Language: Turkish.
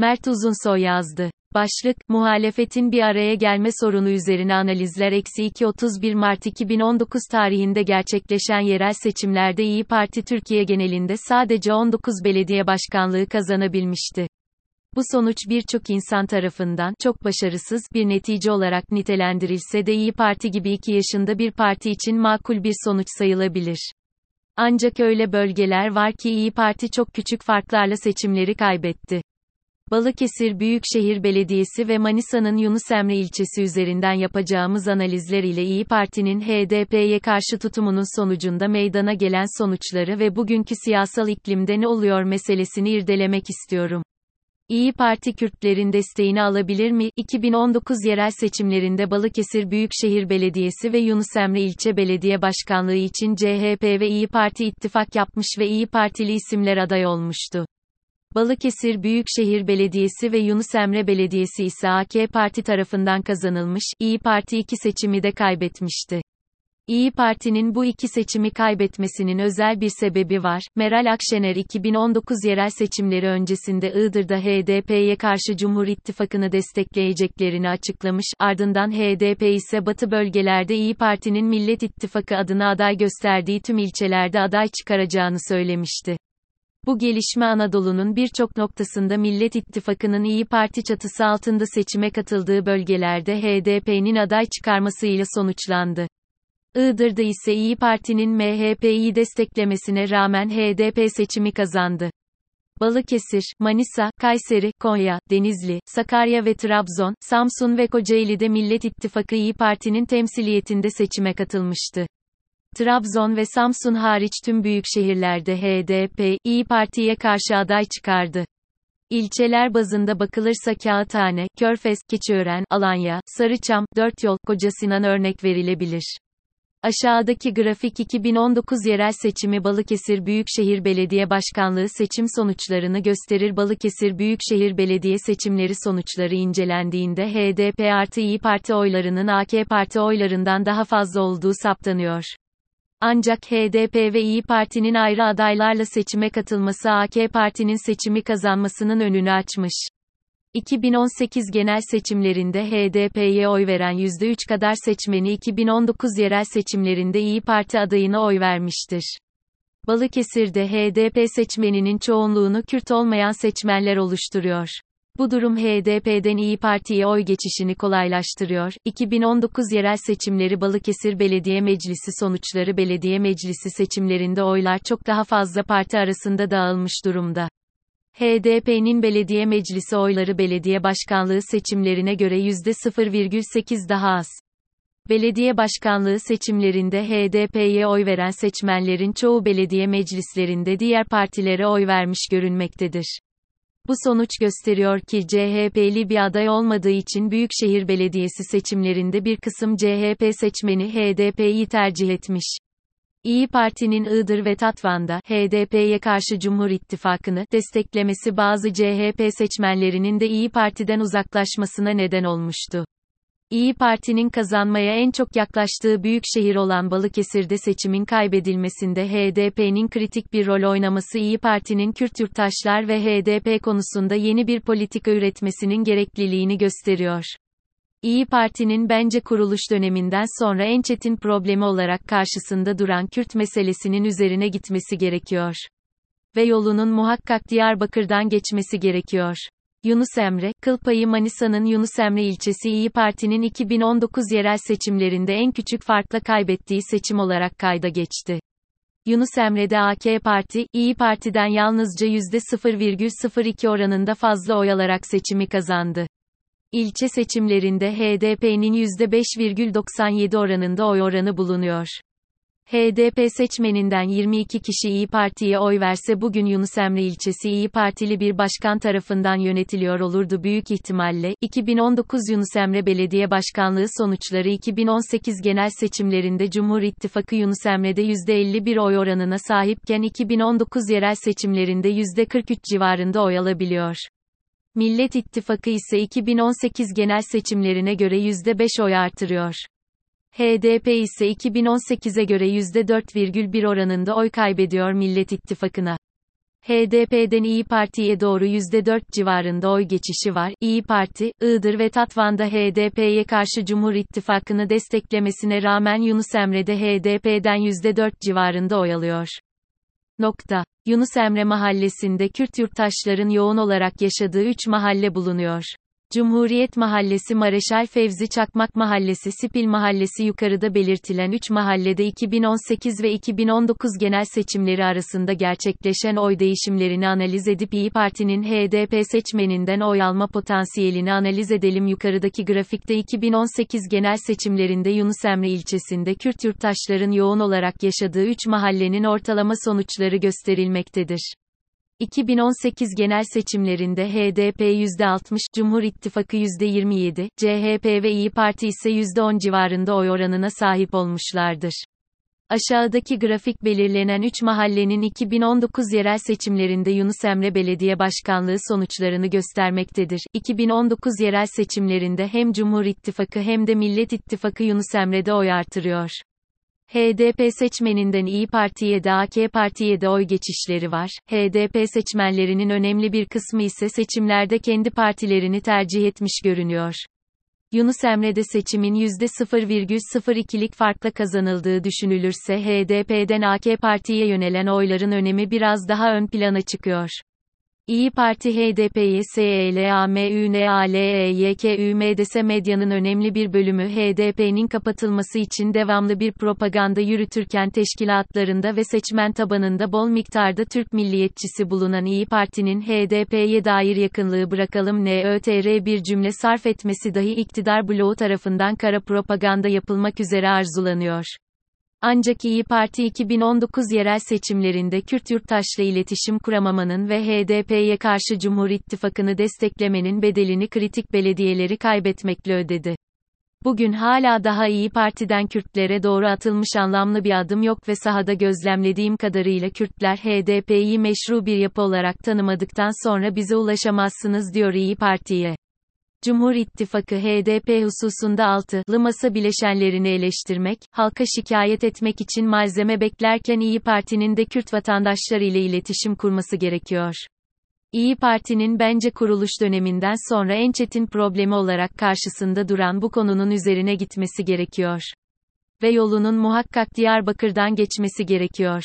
Mert Uzunsoy yazdı. Başlık, muhalefetin bir araya gelme sorunu üzerine analizler eksi 2 31 Mart 2019 tarihinde gerçekleşen yerel seçimlerde İyi Parti Türkiye genelinde sadece 19 belediye başkanlığı kazanabilmişti. Bu sonuç birçok insan tarafından çok başarısız bir netice olarak nitelendirilse de İyi Parti gibi 2 yaşında bir parti için makul bir sonuç sayılabilir. Ancak öyle bölgeler var ki İyi Parti çok küçük farklarla seçimleri kaybetti. Balıkesir Büyükşehir Belediyesi ve Manisa'nın Yunus Emre ilçesi üzerinden yapacağımız analizler ile İyi Parti'nin HDP'ye karşı tutumunun sonucunda meydana gelen sonuçları ve bugünkü siyasal iklimde ne oluyor meselesini irdelemek istiyorum. İyi Parti Kürtlerin desteğini alabilir mi? 2019 yerel seçimlerinde Balıkesir Büyükşehir Belediyesi ve Yunus Emre İlçe Belediye Başkanlığı için CHP ve İyi Parti ittifak yapmış ve İyi Partili isimler aday olmuştu. Balıkesir Büyükşehir Belediyesi ve Yunus Emre Belediyesi ise AK Parti tarafından kazanılmış, İyi Parti iki seçimi de kaybetmişti. İyi Parti'nin bu iki seçimi kaybetmesinin özel bir sebebi var. Meral Akşener 2019 yerel seçimleri öncesinde Iğdır'da HDP'ye karşı Cumhur İttifakı'nı destekleyeceklerini açıklamış, ardından HDP ise batı bölgelerde İyi Parti'nin Millet İttifakı adına aday gösterdiği tüm ilçelerde aday çıkaracağını söylemişti. Bu gelişme Anadolu'nun birçok noktasında Millet İttifakı'nın İyi Parti çatısı altında seçime katıldığı bölgelerde HDP'nin aday çıkarmasıyla sonuçlandı. Iğdır'da ise İyi Parti'nin MHP'yi desteklemesine rağmen HDP seçimi kazandı. Balıkesir, Manisa, Kayseri, Konya, Denizli, Sakarya ve Trabzon, Samsun ve Kocaeli'de Millet İttifakı İyi Parti'nin temsiliyetinde seçime katılmıştı. Trabzon ve Samsun hariç tüm büyük şehirlerde HDP, İyi Parti'ye karşı aday çıkardı. İlçeler bazında bakılırsa Kağıthane, Körfez, Keçiören, Alanya, Sarıçam, Dörtyol, Kocasinan örnek verilebilir. Aşağıdaki grafik 2019 yerel seçimi Balıkesir Büyükşehir Belediye Başkanlığı seçim sonuçlarını gösterir. Balıkesir Büyükşehir Belediye seçimleri sonuçları incelendiğinde HDP artı İyi Parti oylarının AK Parti oylarından daha fazla olduğu saptanıyor. Ancak HDP ve İyi Parti'nin ayrı adaylarla seçime katılması AK Parti'nin seçimi kazanmasının önünü açmış. 2018 genel seçimlerinde HDP'ye oy veren %3 kadar seçmeni 2019 yerel seçimlerinde İyi Parti adayına oy vermiştir. Balıkesir'de HDP seçmeninin çoğunluğunu Kürt olmayan seçmenler oluşturuyor. Bu durum HDP'den İyi Parti'ye oy geçişini kolaylaştırıyor. 2019 yerel seçimleri Balıkesir Belediye Meclisi sonuçları belediye meclisi seçimlerinde oylar çok daha fazla parti arasında dağılmış durumda. HDP'nin belediye meclisi oyları belediye başkanlığı seçimlerine göre %0,8 daha az. Belediye başkanlığı seçimlerinde HDP'ye oy veren seçmenlerin çoğu belediye meclislerinde diğer partilere oy vermiş görünmektedir. Bu sonuç gösteriyor ki CHP'li bir aday olmadığı için Büyükşehir Belediyesi seçimlerinde bir kısım CHP seçmeni HDP'yi tercih etmiş. İyi Parti'nin Iğdır ve Tatvan'da HDP'ye karşı Cumhur İttifakı'nı desteklemesi bazı CHP seçmenlerinin de İyi Parti'den uzaklaşmasına neden olmuştu. İyi Parti'nin kazanmaya en çok yaklaştığı büyük şehir olan Balıkesir'de seçimin kaybedilmesinde HDP'nin kritik bir rol oynaması İyi Parti'nin Kürt yurttaşlar ve HDP konusunda yeni bir politika üretmesinin gerekliliğini gösteriyor. İyi Parti'nin bence kuruluş döneminden sonra en çetin problemi olarak karşısında duran Kürt meselesinin üzerine gitmesi gerekiyor. Ve yolunun muhakkak Diyarbakır'dan geçmesi gerekiyor. Yunus Emre, Kılpayı Manisa'nın Yunus Emre ilçesi İyi Parti'nin 2019 yerel seçimlerinde en küçük farkla kaybettiği seçim olarak kayda geçti. Yunus Emre'de AK Parti, İyi Parti'den yalnızca %0,02 oranında fazla oy alarak seçimi kazandı. İlçe seçimlerinde HDP'nin %5,97 oranında oy oranı bulunuyor. HDP seçmeninden 22 kişi İyi Parti'ye oy verse bugün Yunus Emre ilçesi İyi Partili bir başkan tarafından yönetiliyor olurdu büyük ihtimalle. 2019 Yunus Emre Belediye Başkanlığı sonuçları 2018 genel seçimlerinde Cumhur İttifakı Yunus Emre'de %51 oy oranına sahipken 2019 yerel seçimlerinde %43 civarında oy alabiliyor. Millet İttifakı ise 2018 genel seçimlerine göre %5 oy artırıyor. HDP ise 2018'e göre %4,1 oranında oy kaybediyor Millet İttifakı'na. HDP'den İyi Parti'ye doğru %4 civarında oy geçişi var. İyi Parti, Iğdır ve Tatvan'da HDP'ye karşı Cumhur İttifakı'nı desteklemesine rağmen Yunus Emre'de HDP'den %4 civarında oy alıyor. Nokta. Yunus Emre mahallesinde Kürt yurttaşların yoğun olarak yaşadığı 3 mahalle bulunuyor. Cumhuriyet Mahallesi Mareşal Fevzi Çakmak Mahallesi Sipil Mahallesi yukarıda belirtilen 3 mahallede 2018 ve 2019 genel seçimleri arasında gerçekleşen oy değişimlerini analiz edip İyi Parti'nin HDP seçmeninden oy alma potansiyelini analiz edelim. Yukarıdaki grafikte 2018 genel seçimlerinde Yunus Emre ilçesinde Kürt yurttaşların yoğun olarak yaşadığı 3 mahallenin ortalama sonuçları gösterilmektedir. 2018 genel seçimlerinde HDP %60, Cumhur İttifakı %27, CHP ve İyi Parti ise %10 civarında oy oranına sahip olmuşlardır. Aşağıdaki grafik belirlenen 3 mahallenin 2019 yerel seçimlerinde Yunus Emre Belediye Başkanlığı sonuçlarını göstermektedir. 2019 yerel seçimlerinde hem Cumhur İttifakı hem de Millet İttifakı Yunus Emre'de oy artırıyor. HDP seçmeninden İyi Parti'ye de AK Parti'ye de oy geçişleri var. HDP seçmenlerinin önemli bir kısmı ise seçimlerde kendi partilerini tercih etmiş görünüyor. Yunus Emre'de seçimin %0,02'lik farkla kazanıldığı düşünülürse HDP'den AK Parti'ye yönelen oyların önemi biraz daha ön plana çıkıyor. İyi Parti HDP'yi SELAMÜNALEYKÜMDS medyanın önemli bir bölümü HDP'nin kapatılması için devamlı bir propaganda yürütürken teşkilatlarında ve seçmen tabanında bol miktarda Türk milliyetçisi bulunan İyi Parti'nin HDP'ye dair yakınlığı bırakalım NÖTR bir cümle sarf etmesi dahi iktidar bloğu tarafından kara propaganda yapılmak üzere arzulanıyor. Ancak İyi Parti 2019 yerel seçimlerinde Kürt yurttaşla iletişim kuramamanın ve HDP'ye karşı Cumhur İttifakı'nı desteklemenin bedelini kritik belediyeleri kaybetmekle ödedi. Bugün hala daha İyi Parti'den Kürtlere doğru atılmış anlamlı bir adım yok ve sahada gözlemlediğim kadarıyla Kürtler HDP'yi meşru bir yapı olarak tanımadıktan sonra bize ulaşamazsınız diyor İyi Parti'ye. Cumhur İttifakı HDP hususunda altılı masa bileşenlerini eleştirmek, halka şikayet etmek için malzeme beklerken İyi Parti'nin de Kürt vatandaşları ile iletişim kurması gerekiyor. İyi Parti'nin bence kuruluş döneminden sonra en çetin problemi olarak karşısında duran bu konunun üzerine gitmesi gerekiyor. Ve yolunun muhakkak Diyarbakır'dan geçmesi gerekiyor.